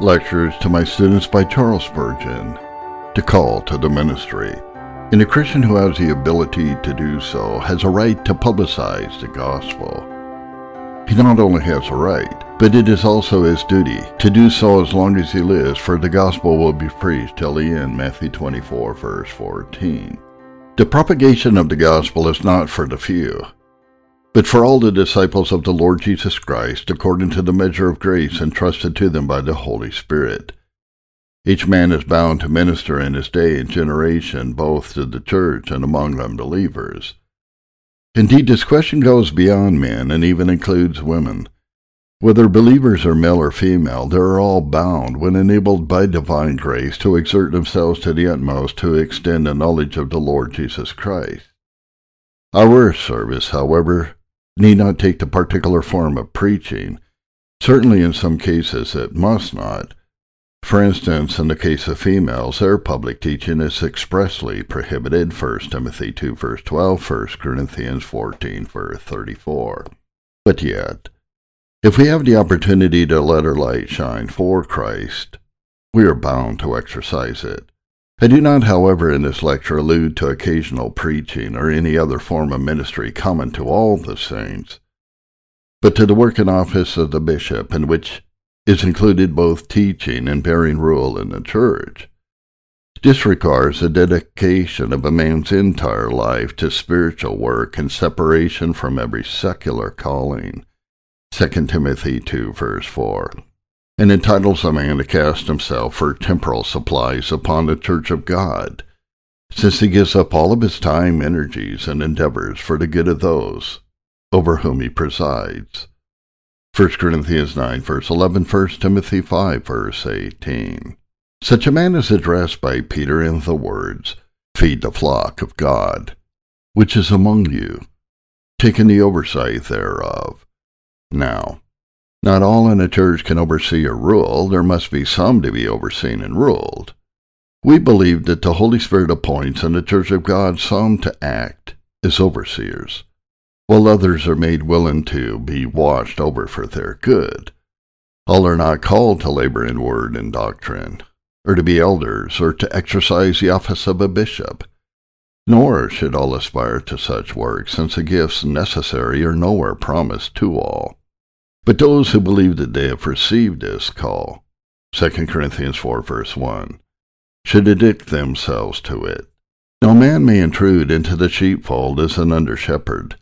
Lectures to my students by Charles Spurgeon. To call to the ministry. And a Christian who has the ability to do so has a right to publicize the gospel. He not only has a right, but it is also his duty to do so as long as he lives, for the gospel will be preached till the end. Matthew 24, verse 14. The propagation of the gospel is not for the few, but for all the disciples of the Lord Jesus Christ, according to the measure of grace entrusted to them by the Holy Spirit. Each man is bound to minister in his day and generation, both to the church and among unbelievers. Indeed, this question goes beyond men and even includes women. Whether believers are male or female, they are all bound, when enabled by divine grace, to exert themselves to the utmost to extend the knowledge of the Lord Jesus Christ. Our service, however, need not take the particular form of preaching. Certainly in some cases it must not. For instance, in the case of females, their public teaching is expressly prohibited 1 Timothy 2 verse 12, 1 Corinthians 14 verse 34. But yet, if we have the opportunity to let our light shine for Christ, we are bound to exercise it. I do not, however, in this lecture allude to occasional preaching or any other form of ministry common to all the saints, but to the work and office of the bishop, in which is included both teaching and bearing rule in the church. This requires a dedication of a man's entire life to spiritual work and separation from every secular calling. 2 Timothy 2 verse 4 and entitles a man to cast himself for temporal supplies upon the church of God, since he gives up all of his time, energies, and endeavors for the good of those over whom he presides. 1 Corinthians 9, verse 11, 1 Timothy 5, verse 18. Such a man is addressed by Peter in the words, Feed the flock of God, which is among you, taking the oversight thereof. Now, not all in a church can oversee or rule. There must be some to be overseen and ruled. We believe that the Holy Spirit appoints in the Church of God some to act as overseers, while others are made willing to be watched over for their good. All are not called to labor in word and doctrine, or to be elders, or to exercise the office of a bishop. Nor should all aspire to such work, since the gifts necessary are nowhere promised to all. But those who believe that they have received this call, 2 Corinthians 4 verse 1, should addict themselves to it. No man may intrude into the sheepfold as an under shepherd.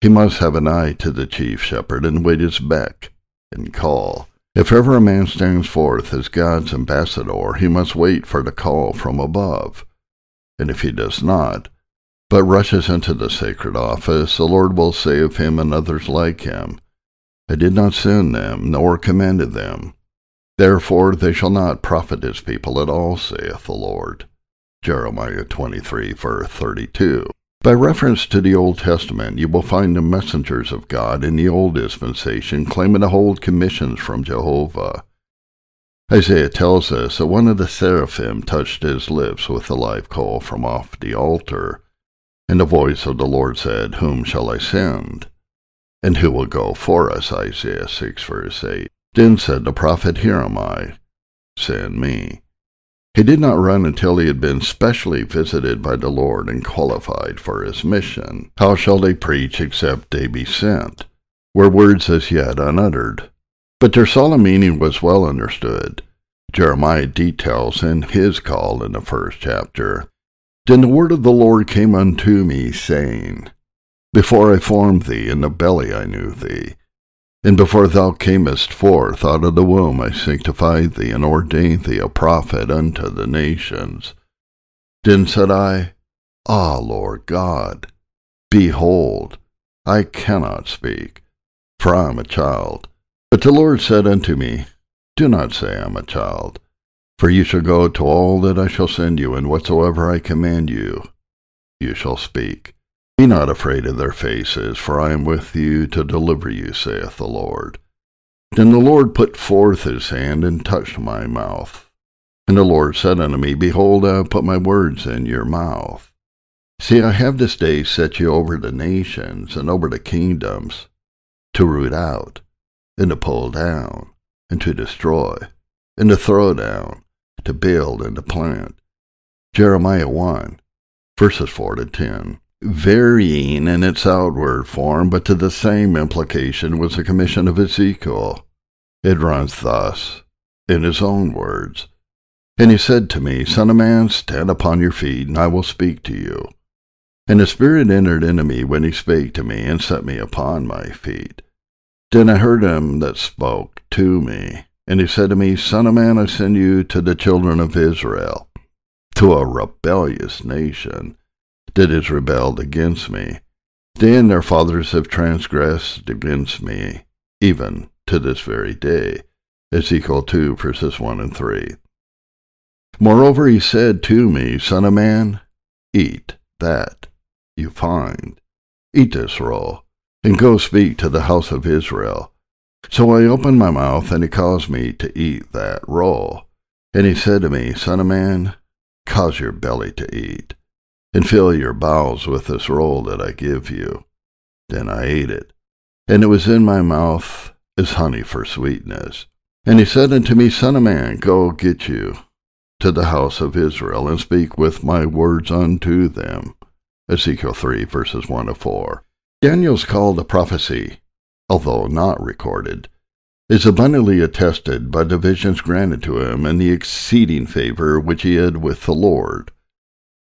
He must have an eye to the chief shepherd and wait his beck and call. If ever a man stands forth as God's ambassador, he must wait for the call from above. And if he does not, but rushes into the sacred office, the Lord will say of him and others like him, I did not send them, nor commanded them. Therefore they shall not profit his people at all, saith the Lord. Jeremiah 23, verse 32. By reference to the Old Testament, you will find the messengers of God in the Old Dispensation claiming to hold commissions from Jehovah. Isaiah tells us that one of the seraphim touched his lips with the live coal from off the altar, and the voice of the Lord said, Whom shall I send? And who will go for us? Isaiah 6, verse 8. Then said the prophet, Here am I, send me. He did not run until he had been specially visited by the Lord and qualified for his mission. How shall they preach except they be sent? Were words as yet unuttered. But their solemn meaning was well understood. Jeremiah details in his call in the first chapter. Then the word of the Lord came unto me, saying, before I formed thee in the belly I knew thee. And before thou camest forth out of the womb I sanctified thee and ordained thee a prophet unto the nations. Then said I, Ah, Lord God, behold, I cannot speak, for I am a child. But the Lord said unto me, Do not say I am a child, for you shall go to all that I shall send you, and whatsoever I command you, you shall speak. Be not afraid of their faces, for I am with you to deliver you, saith the Lord. Then the Lord put forth his hand and touched my mouth. And the Lord said unto me, Behold, I have put my words in your mouth. See, I have this day set you over the nations and over the kingdoms, to root out, and to pull down, and to destroy, and to throw down, to build and to plant. Jeremiah 1, verses 4 to 10. Varying in its outward form, but to the same implication was the commission of Ezekiel. It runs thus, in his own words. And he said to me, Son of man, stand upon your feet, and I will speak to you. And the Spirit entered into me when he spake to me, and set me upon my feet. Then I heard him that spoke to me, and he said to me, Son of man, I send you to the children of Israel to a rebellious nation that has rebelled against me. Then their fathers have transgressed against me, even to this very day. Ezekiel 2, verses 1 and 3. Moreover, he said to me, Son of man, eat that you find. Eat this roll, and go speak to the house of Israel. So I opened my mouth, and he caused me to eat that roll. And he said to me, Son of man, cause your belly to eat, and fill your bowels with this roll that I give you. Then I ate it, and it was in my mouth as honey for sweetness. And he said unto me, Son of man, go get you to the house of Israel, and speak with my words unto them. Ezekiel 3, verses 1 to 4. Daniel's call to prophecy, although not recorded, is abundantly attested by the visions granted to him and the exceeding favor which he had with the Lord,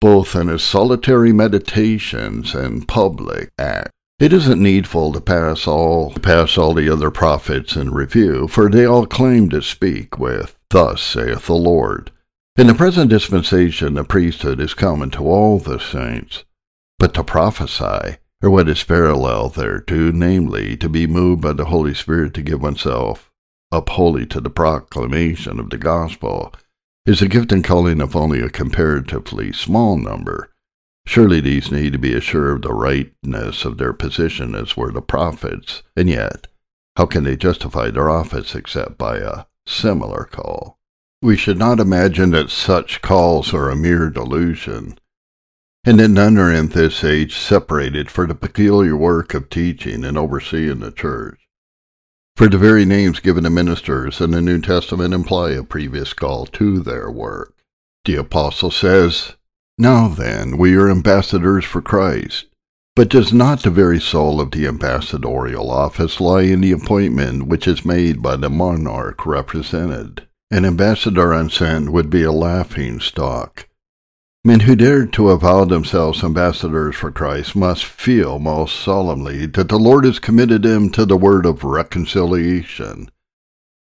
both in his solitary meditations and public acts. It isn't needful to pass all to pass all the other prophets in review, for they all claim to speak with Thus saith the Lord. In the present dispensation the priesthood is common to all the saints, but to prophesy or what is parallel thereto, namely, to be moved by the Holy Spirit to give oneself up wholly to the proclamation of the gospel, is a gift and calling of only a comparatively small number. Surely these need to be assured of the rightness of their position as were the prophets, and yet, how can they justify their office except by a similar call? We should not imagine that such calls are a mere delusion and that none are in this age separated for the peculiar work of teaching and overseeing the church. For the very names given to ministers in the New Testament imply a previous call to their work. The apostle says, Now then, we are ambassadors for Christ. But does not the very soul of the ambassadorial office lie in the appointment which is made by the monarch represented? An ambassador unsent would be a laughing stock, Men who dare to avow themselves ambassadors for Christ must feel most solemnly that the Lord has committed them to the word of reconciliation.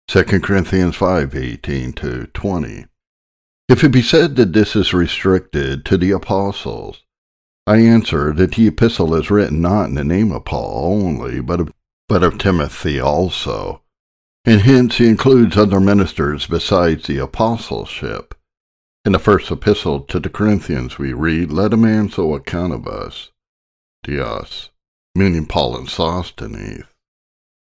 2 Corinthians 5:18 to 20. If it be said that this is restricted to the apostles, I answer that the epistle is written not in the name of Paul only, but of, but of Timothy also, and hence he includes other ministers besides the apostleship. In the first epistle to the Corinthians, we read, Let a man so account of us, Dios, meaning Paul and Sosthenes,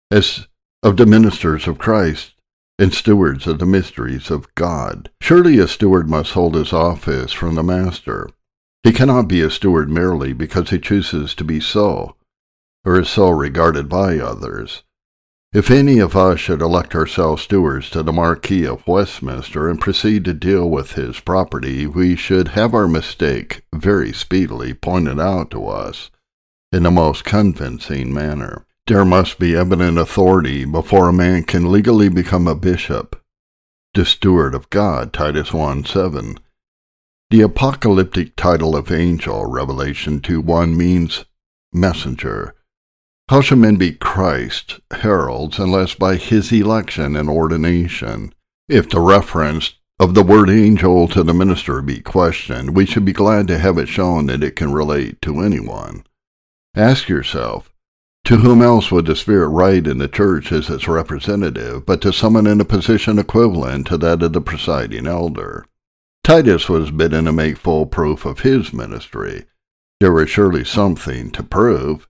as of the ministers of Christ and stewards of the mysteries of God. Surely a steward must hold his office from the master. He cannot be a steward merely because he chooses to be so, or is so regarded by others. If any of us should elect ourselves stewards to the Marquis of Westminster and proceed to deal with his property, we should have our mistake very speedily pointed out to us in the most convincing manner. There must be evident authority before a man can legally become a bishop. The steward of God, Titus 1 7. The apocalyptic title of angel, Revelation 2 1, means messenger how shall men be Christ heralds unless by his election and ordination? If the reference of the word angel to the minister be questioned, we should be glad to have it shown that it can relate to anyone. Ask yourself, to whom else would the Spirit write in the church as its representative but to someone in a position equivalent to that of the presiding elder? Titus was bidden to make full proof of his ministry. There was surely something to prove.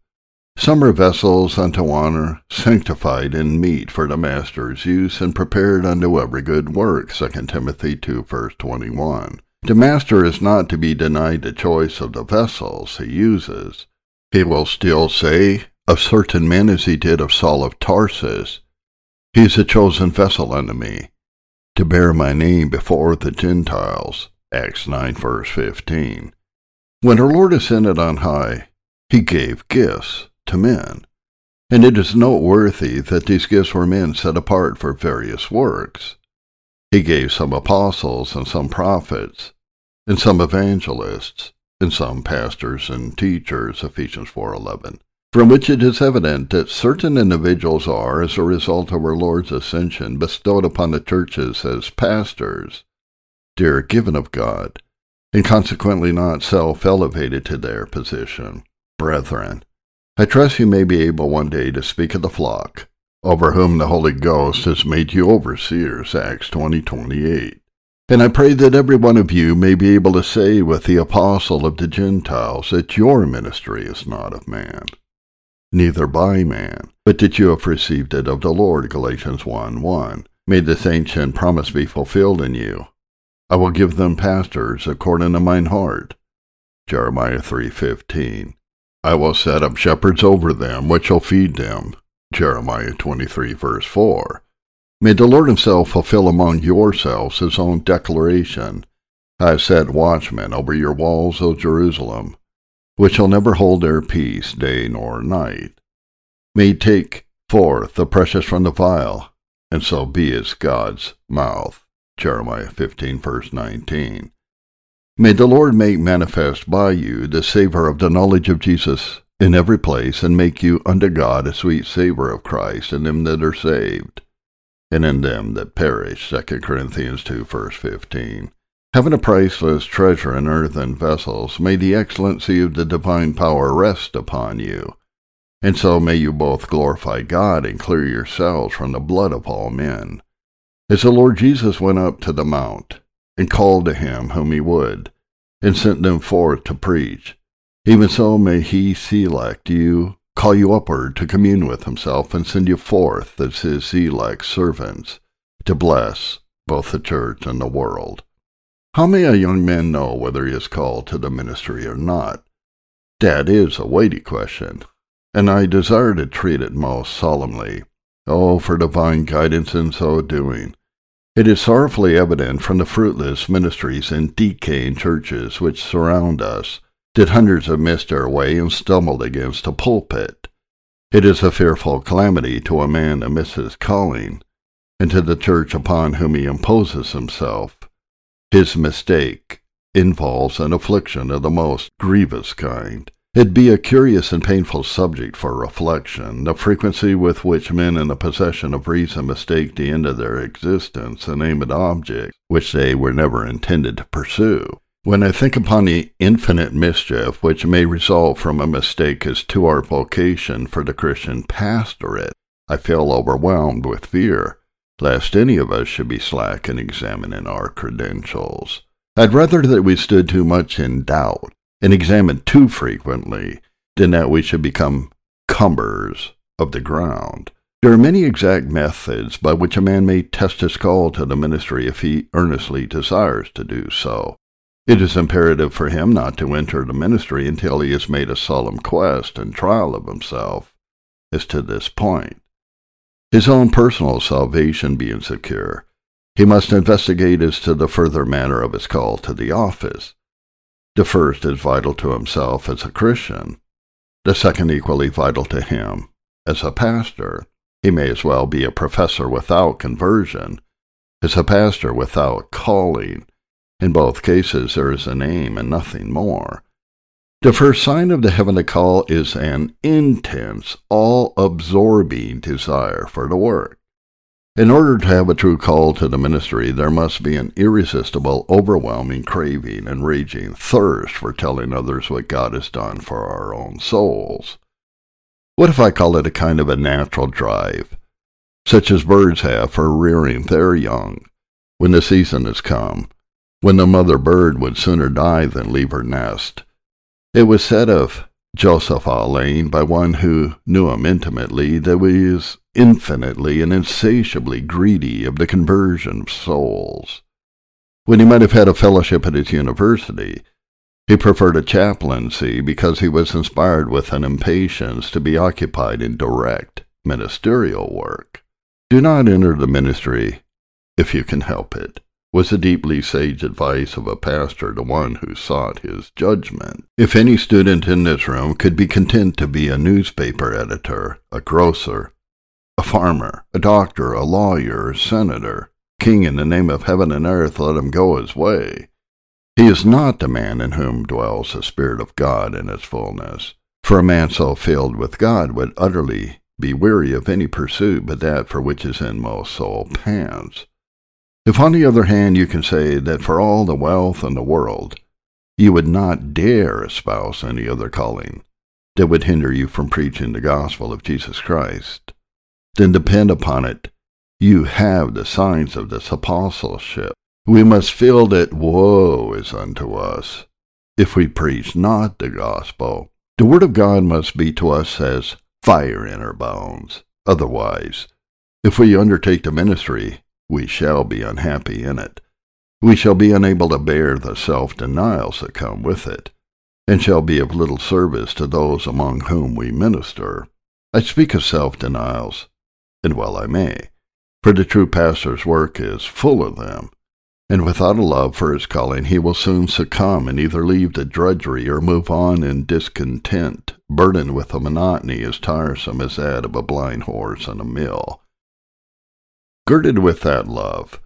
Some are vessels unto honor, sanctified and meet for the master's use, and prepared unto every good work. 2 Timothy 2 verse 21. The master is not to be denied the choice of the vessels he uses. He will still say of certain men as he did of Saul of Tarsus, He is a chosen vessel unto me. to bear my name before the Gentiles. Acts 9, verse 15. When our Lord ascended on high, he gave gifts to men. And it is noteworthy that these gifts were men set apart for various works. He gave some apostles and some prophets, and some evangelists, and some pastors and teachers, Ephesians 4.11, from which it is evident that certain individuals are, as a result of our Lord's ascension, bestowed upon the churches as pastors, dear given of God, and consequently not self-elevated to their position. Brethren, I trust you may be able one day to speak of the flock, over whom the Holy Ghost has made you overseers, Acts 20:28. And I pray that every one of you may be able to say with the apostle of the Gentiles that your ministry is not of man, neither by man, but that you have received it of the Lord, Galatians 1 1. May this ancient promise be fulfilled in you. I will give them pastors according to mine heart. Jeremiah 3:15. I will set up shepherds over them, which shall feed them. Jeremiah 23, verse 4. May the Lord himself fulfill among yourselves his own declaration. I have set watchmen over your walls, O Jerusalem, which shall never hold their peace day nor night. May take forth the precious from the vile, and so be as God's mouth. Jeremiah 15, verse 19. May the Lord make manifest by you the savor of the knowledge of Jesus in every place, and make you unto God a sweet savor of Christ in them that are saved and in them that perish. 2 Corinthians 2, verse 15. Having a priceless treasure in earthen vessels, may the excellency of the divine power rest upon you. And so may you both glorify God and clear yourselves from the blood of all men. As the Lord Jesus went up to the mount, and called to him whom he would, and sent them forth to preach, even so may he select you call you upward to commune with himself, and send you forth as his elect servants to bless both the church and the world. How may a young man know whether he is called to the ministry or not? That is a weighty question, and I desire to treat it most solemnly. Oh, for divine guidance in so doing! It is sorrowfully evident from the fruitless ministries and decaying churches which surround us did hundreds have missed their way and stumbled against a pulpit. It is a fearful calamity to a man to miss his calling, and to the church upon whom he imposes himself. His mistake involves an affliction of the most grievous kind. It be a curious and painful subject for reflection, the frequency with which men in the possession of reason mistake the end of their existence and aim at objects which they were never intended to pursue. When I think upon the infinite mischief which may result from a mistake as to our vocation for the Christian pastorate, I feel overwhelmed with fear lest any of us should be slack in examining our credentials. I'd rather that we stood too much in doubt and examined too frequently than that we should become cumbers of the ground. There are many exact methods by which a man may test his call to the ministry if he earnestly desires to do so. It is imperative for him not to enter the ministry until he has made a solemn quest and trial of himself as to this point. His own personal salvation being secure, he must investigate as to the further manner of his call to the office. The first is vital to himself as a Christian, the second equally vital to him as a pastor. He may as well be a professor without conversion as a pastor without calling in both cases, there is an aim and nothing more. The first sign of the heavenly call is an intense, all absorbing desire for the work. In order to have a true call to the ministry, there must be an irresistible, overwhelming craving and raging thirst for telling others what God has done for our own souls. What if I call it a kind of a natural drive, such as birds have for rearing their young when the season has come? when the mother bird would sooner die than leave her nest. It was said of Joseph Alleine by one who knew him intimately that was infinitely and insatiably greedy of the conversion of souls. When he might have had a fellowship at his university, he preferred a chaplaincy because he was inspired with an impatience to be occupied in direct ministerial work. Do not enter the ministry if you can help it, was the deeply sage advice of a pastor to one who sought his judgment. If any student in this room could be content to be a newspaper editor, a grocer, a farmer, a doctor, a lawyer, a senator, king in the name of heaven and earth, let him go his way. He is not the man in whom dwells the Spirit of God in its fullness. For a man so filled with God would utterly be weary of any pursuit but that for which his inmost soul pants. If, on the other hand, you can say that for all the wealth in the world, you would not dare espouse any other calling that would hinder you from preaching the gospel of Jesus Christ, then depend upon it, you have the signs of this apostleship. We must feel that woe is unto us if we preach not the gospel. The word of God must be to us as fire in our bones. Otherwise, if we undertake the ministry, we shall be unhappy in it. We shall be unable to bear the self denials that come with it, and shall be of little service to those among whom we minister. I speak of self denials, and well I may, for the true pastor's work is full of them, and without a love for his calling he will soon succumb and either leave the drudgery or move on in discontent, burdened with a monotony as tiresome as that of a blind horse in a mill. Girded with that love,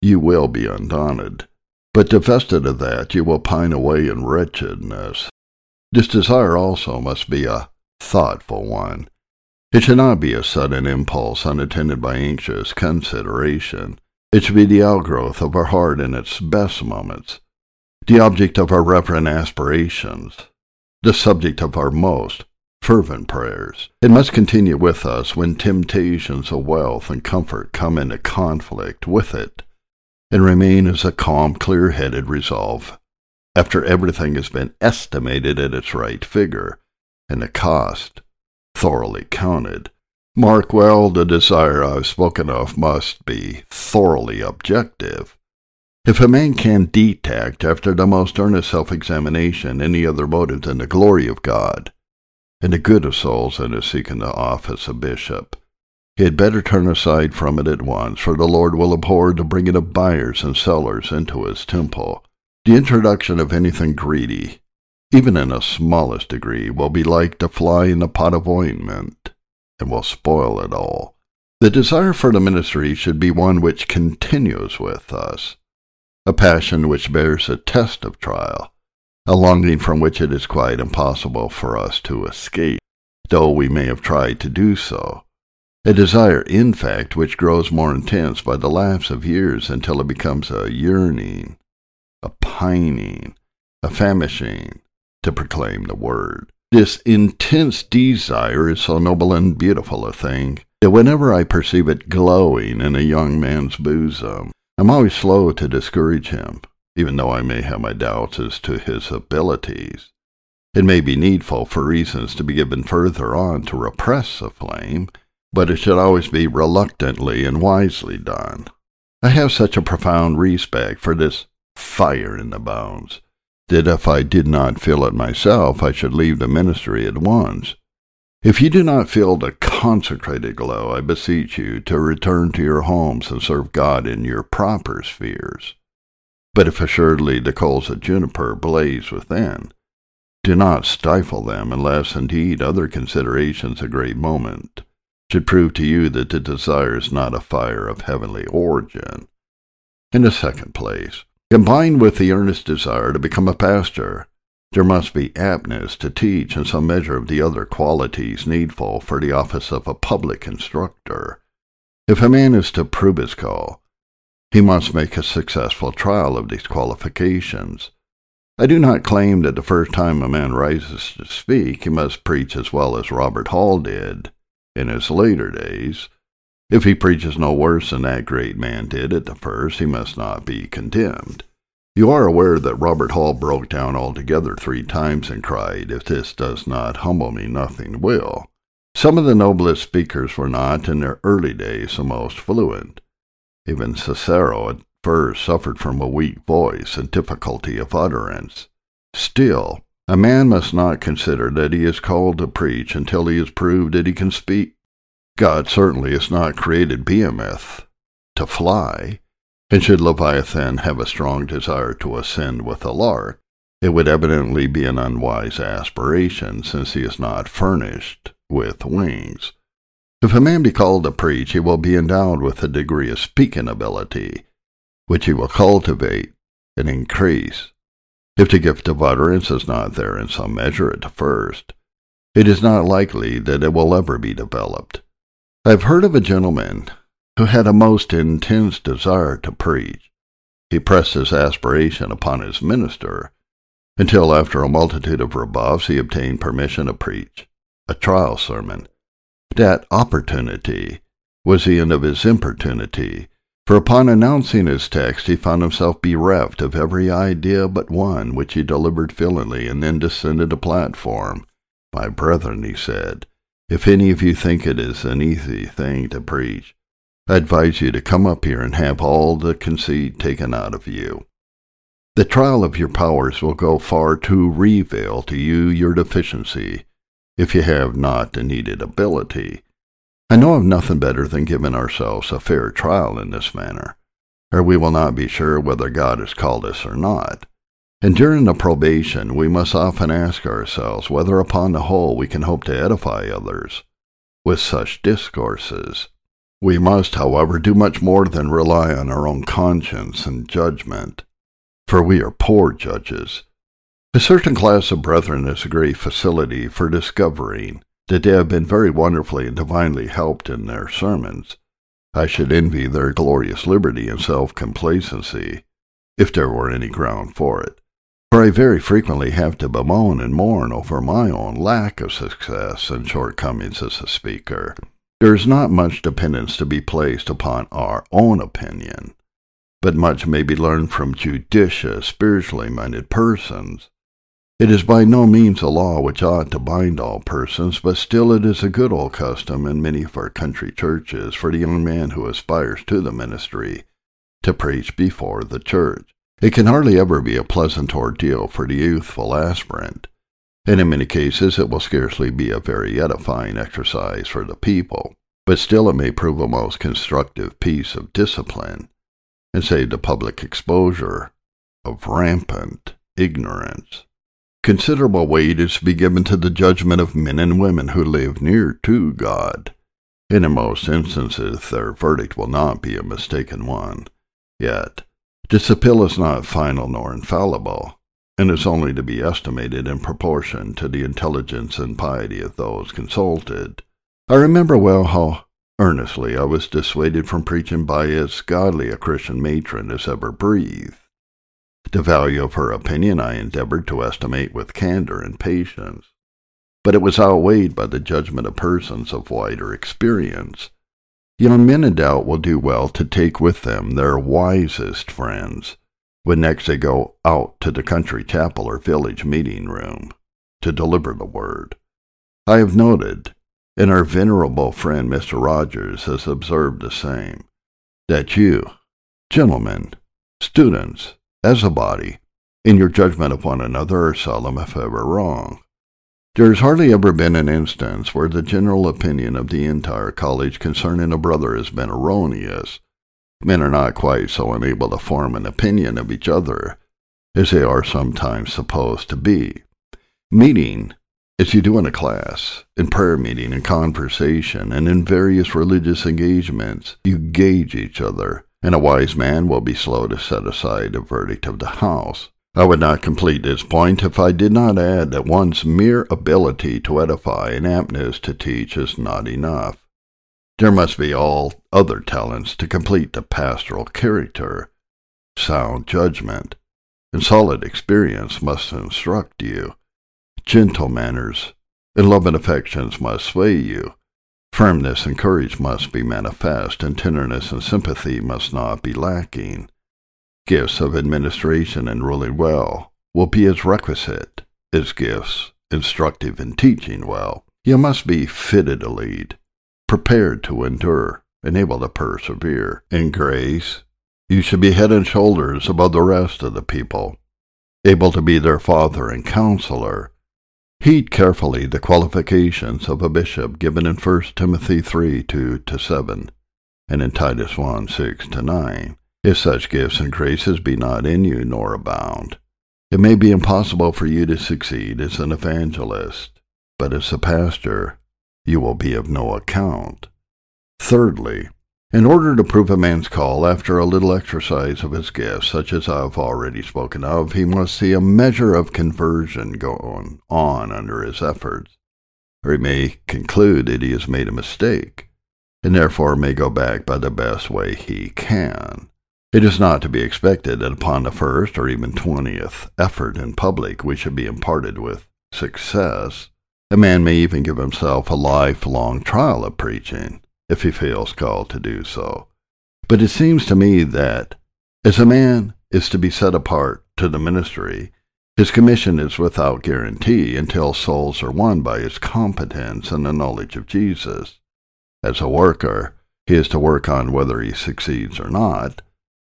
you will be undaunted, but divested of that, you will pine away in wretchedness. This desire also must be a thoughtful one. It should not be a sudden impulse unattended by anxious consideration. It should be the outgrowth of our heart in its best moments, the object of our reverent aspirations, the subject of our most fervent prayers. It must continue with us when temptations of wealth and comfort come into conflict with it, and remain as a calm, clear headed resolve after everything has been estimated at its right figure and the cost thoroughly counted. Mark well, the desire I've spoken of must be thoroughly objective. If a man can detect, after the most earnest self examination, any other motive than the glory of God, and the good of souls that is seeking the office of bishop. He had better turn aside from it at once, for the Lord will abhor the bringing of buyers and sellers into his temple. The introduction of anything greedy, even in the smallest degree, will be like the fly in a pot of ointment, and will spoil it all. The desire for the ministry should be one which continues with us, a passion which bears a test of trial, a longing from which it is quite impossible for us to escape, though we may have tried to do so. A desire, in fact, which grows more intense by the lapse of years until it becomes a yearning, a pining, a famishing to proclaim the word. This intense desire is so noble and beautiful a thing that whenever I perceive it glowing in a young man's bosom, I'm always slow to discourage him even though I may have my doubts as to his abilities. It may be needful for reasons to be given further on to repress a flame, but it should always be reluctantly and wisely done. I have such a profound respect for this fire in the bones that if I did not feel it myself, I should leave the ministry at once. If you do not feel the consecrated glow, I beseech you to return to your homes and serve God in your proper spheres. But if assuredly the coals of juniper blaze within, do not stifle them unless indeed other considerations of great moment should prove to you that the desire is not a fire of heavenly origin. In the second place, combined with the earnest desire to become a pastor, there must be aptness to teach and some measure of the other qualities needful for the office of a public instructor. If a man is to prove his call, he must make a successful trial of these qualifications. I do not claim that the first time a man rises to speak, he must preach as well as Robert Hall did in his later days. If he preaches no worse than that great man did at the first, he must not be condemned. You are aware that Robert Hall broke down altogether three times and cried, If this does not humble me, nothing will. Some of the noblest speakers were not, in their early days, the most fluent. Even Cicero at first suffered from a weak voice and difficulty of utterance. Still, a man must not consider that he is called to preach until he has proved that he can speak. God certainly has not created Behemoth to fly. And should Leviathan have a strong desire to ascend with the lark, it would evidently be an unwise aspiration, since he is not furnished with wings. If a man be called to preach, he will be endowed with a degree of speaking ability, which he will cultivate and increase. If the gift of utterance is not there in some measure at the first, it is not likely that it will ever be developed. I have heard of a gentleman who had a most intense desire to preach. He pressed his aspiration upon his minister until, after a multitude of rebuffs, he obtained permission to preach a trial sermon. That opportunity was the end of his importunity, for upon announcing his text he found himself bereft of every idea but one, which he delivered fillingly, and then descended a platform. My brethren, he said, if any of you think it is an easy thing to preach, I advise you to come up here and have all the conceit taken out of you. The trial of your powers will go far to reveal to you your deficiency, if you have not the needed ability. I know of nothing better than giving ourselves a fair trial in this manner, or we will not be sure whether God has called us or not. And during the probation, we must often ask ourselves whether upon the whole we can hope to edify others with such discourses. We must, however, do much more than rely on our own conscience and judgment for we are poor judges. A certain class of brethren has a great facility for discovering that they have been very wonderfully and divinely helped in their sermons. I should envy their glorious liberty and self complacency, if there were any ground for it. For I very frequently have to bemoan and mourn over my own lack of success and shortcomings as a speaker. There is not much dependence to be placed upon our own opinion but much may be learned from judicious, spiritually minded persons. It is by no means a law which ought to bind all persons, but still it is a good old custom in many of our country churches for the young man who aspires to the ministry to preach before the church. It can hardly ever be a pleasant ordeal for the youthful aspirant, and in many cases it will scarcely be a very edifying exercise for the people, but still it may prove a most constructive piece of discipline and save the public exposure of rampant ignorance. Considerable weight is to be given to the judgment of men and women who live near to God. And in most instances, their verdict will not be a mistaken one. Yet, this appeal is not final nor infallible, and is only to be estimated in proportion to the intelligence and piety of those consulted. I remember well how Earnestly I was dissuaded from preaching by as godly a Christian matron as ever breathed. The value of her opinion I endeavored to estimate with candor and patience, but it was outweighed by the judgment of persons of wider experience. Young men in doubt will do well to take with them their wisest friends when next they go out to the country chapel or village meeting room to deliver the word. I have noted and our venerable friend Mr. Rogers has observed the same, that you, gentlemen, students, as a body, in your judgment of one another are seldom if ever wrong. There has hardly ever been an instance where the general opinion of the entire college concerning a brother has been erroneous. Men are not quite so unable to form an opinion of each other as they are sometimes supposed to be. Meeting as you do in a class, in prayer meeting, in conversation, and in various religious engagements, you gauge each other, and a wise man will be slow to set aside a verdict of the house. I would not complete this point if I did not add that one's mere ability to edify and aptness to teach is not enough. There must be all other talents to complete the pastoral character. Sound judgment and solid experience must instruct you gentle manners, and love and affections must sway you. Firmness and courage must be manifest, and tenderness and sympathy must not be lacking. Gifts of administration and ruling well will be as requisite as gifts instructive in teaching well. You must be fitted to lead, prepared to endure, and able to persevere. In grace, you should be head and shoulders above the rest of the people, able to be their father and counselor, Heed carefully the qualifications of a bishop given in 1 Timothy 3 2 to 7, and in Titus 1 6 to 9. If such gifts and graces be not in you nor abound, it may be impossible for you to succeed as an evangelist, but as a pastor, you will be of no account. Thirdly, in order to prove a man's call after a little exercise of his gifts, such as I have already spoken of, he must see a measure of conversion going on under his efforts, or he may conclude that he has made a mistake, and therefore may go back by the best way he can. It is not to be expected that upon the first or even twentieth effort in public we should be imparted with success. A man may even give himself a lifelong trial of preaching, if he feels called to do so. But it seems to me that, as a man is to be set apart to the ministry, his commission is without guarantee until souls are won by his competence and the knowledge of Jesus. As a worker, he is to work on whether he succeeds or not,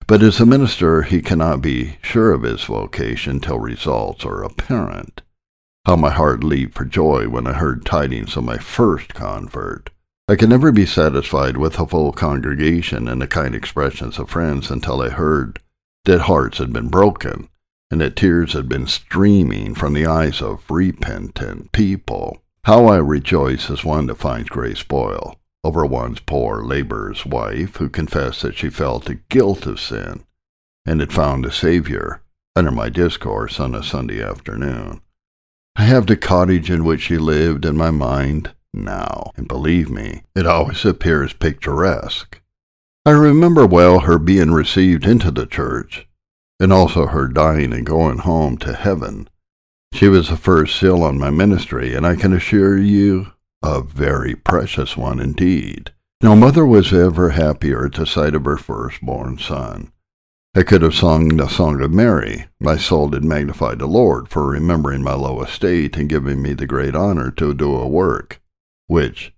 but as a minister, he cannot be sure of his vocation till results are apparent. How my heart leaped for joy when I heard tidings of my first convert. I could never be satisfied with a full congregation and the kind expressions of friends until I heard that hearts had been broken and that tears had been streaming from the eyes of repentant people. How I rejoice as one that finds grace spoil over one's poor laborer's wife who confessed that she felt the guilt of sin and had found a Savior under my discourse on a Sunday afternoon. I have the cottage in which she lived in my mind now, and believe me, it always appears picturesque. I remember well her being received into the church, and also her dying and going home to heaven. She was the first seal on my ministry, and I can assure you a very precious one indeed. No mother was ever happier at the sight of her firstborn son. I could have sung the song of Mary. My soul did magnify the Lord for remembering my low estate and giving me the great honor to do a work, which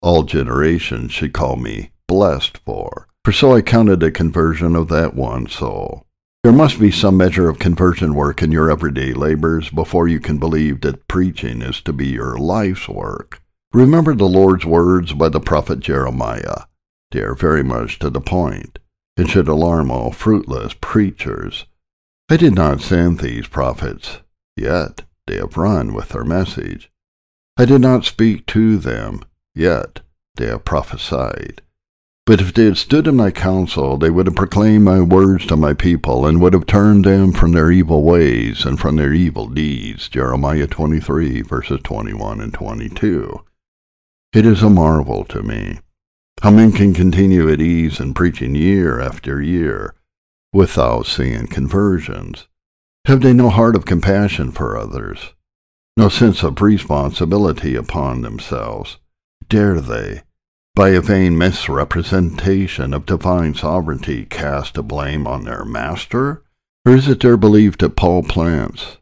all generations should call me blessed for. For so I counted the conversion of that one soul. There must be some measure of conversion work in your everyday labors before you can believe that preaching is to be your life's work. Remember the Lord's words by the prophet Jeremiah. They are very much to the point, and should alarm all fruitless preachers. I did not send these prophets, yet they have run with their message. I did not speak to them, yet they have prophesied. But if they had stood in my counsel, they would have proclaimed my words to my people, and would have turned them from their evil ways and from their evil deeds. Jeremiah 23, verses 21 and 22. It is a marvel to me how men can continue at ease in preaching year after year without seeing conversions. Have they no heart of compassion for others, no sense of responsibility upon themselves? Dare they, by a vain misrepresentation of divine sovereignty, cast a blame on their master? Or is it their belief that Paul plants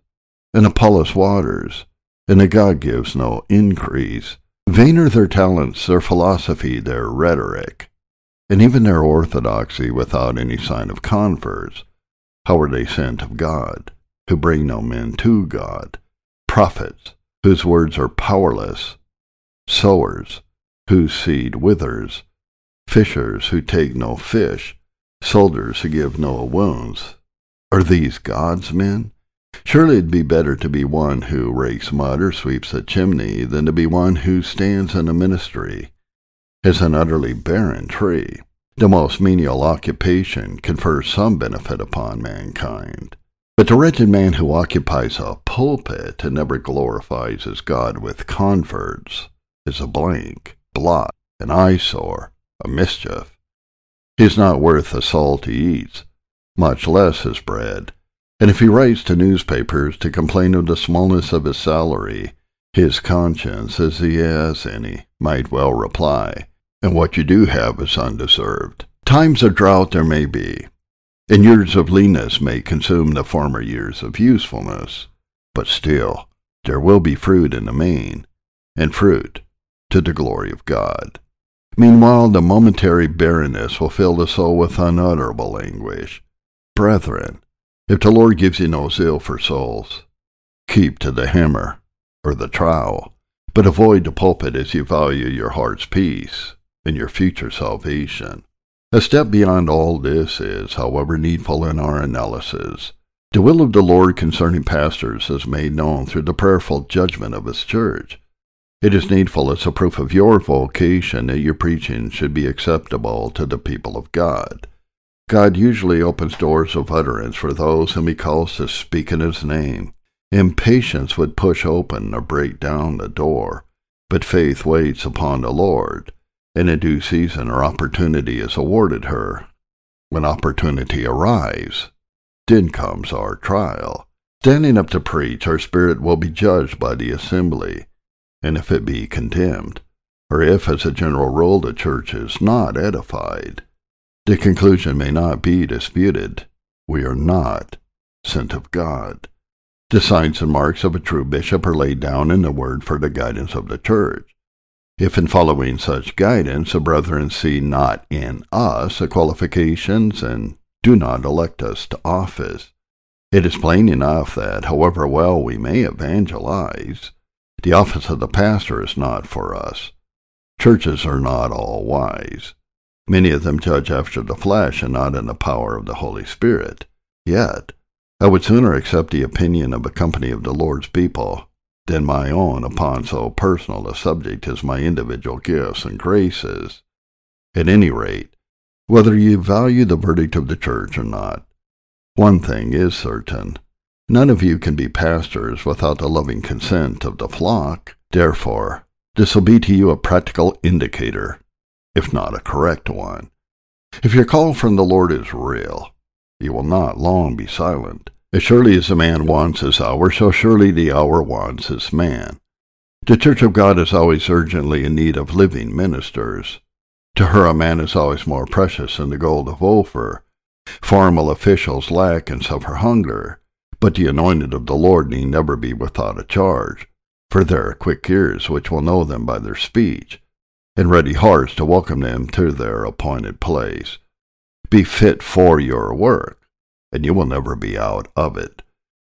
and Apollos waters, and that God gives no increase? Vain are their talents, their philosophy, their rhetoric, and even their orthodoxy without any sign of converts. How are they sent of God, who bring no men to God? Prophets, whose words are powerless, sowers, whose seed withers, fishers who take no fish, soldiers who give no wounds. Are these God's men? Surely it'd be better to be one who rakes mud or sweeps a chimney than to be one who stands in a ministry as an utterly barren tree. The most menial occupation confers some benefit upon mankind. But the wretched man who occupies a pulpit and never glorifies his God with converts is a blank, blot, an eyesore, a mischief. He is not worth the salt he eats, much less his bread, and if he writes to newspapers to complain of the smallness of his salary, his conscience, as he has any, might well reply, and what you do have is undeserved. Times of drought there may be, and years of leanness may consume the former years of usefulness, but still there will be fruit in the main, and fruit to the glory of God. Meanwhile, the momentary barrenness will fill the soul with unutterable anguish. Brethren, if the Lord gives you no zeal for souls, keep to the hammer or the trowel, but avoid the pulpit as you value your heart's peace and your future salvation. A step beyond all this is, however, needful in our analysis. The will of the Lord concerning pastors is made known through the prayerful judgment of His church. It is needful as a proof of your vocation that your preaching should be acceptable to the people of God. God usually opens doors of utterance for those whom He calls to speak in His name. Impatience would push open or break down the door, but faith waits upon the Lord, and a due season or opportunity is awarded her. When opportunity arrives, then comes our trial. Standing up to preach, our spirit will be judged by the assembly, and if it be condemned, or if, as a general rule, the church is not edified, the conclusion may not be disputed. We are not sent of God. The signs and marks of a true bishop are laid down in the word for the guidance of the church. If in following such guidance the brethren see not in us the qualifications and do not elect us to office, it is plain enough that, however well we may evangelize, the office of the pastor is not for us. Churches are not all wise. Many of them judge after the flesh and not in the power of the Holy Spirit. Yet, I would sooner accept the opinion of a company of the Lord's people than my own upon so personal a subject as my individual gifts and graces. At any rate, whether you value the verdict of the church or not, one thing is certain. None of you can be pastors without the loving consent of the flock. Therefore, this will be to you a practical indicator if not a correct one. If your call from the Lord is real, you will not long be silent. As surely as a man wants his hour, so surely the hour wants his man. The Church of God is always urgently in need of living ministers. To her a man is always more precious than the gold of Ophir. Formal officials lack and suffer hunger, but the anointed of the Lord need never be without a charge, for there are quick ears which will know them by their speech, and ready hearts to welcome them to their appointed place. Be fit for your work, and you will never be out of it.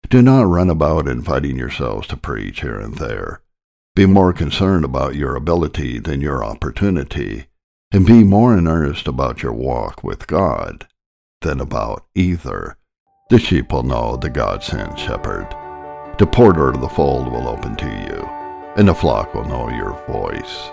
Do not run about inviting yourselves to preach here and there. Be more concerned about your ability than your opportunity, and be more in earnest about your walk with God than about either. The sheep will know the God sent shepherd. The porter of the fold will open to you, and the flock will know your voice.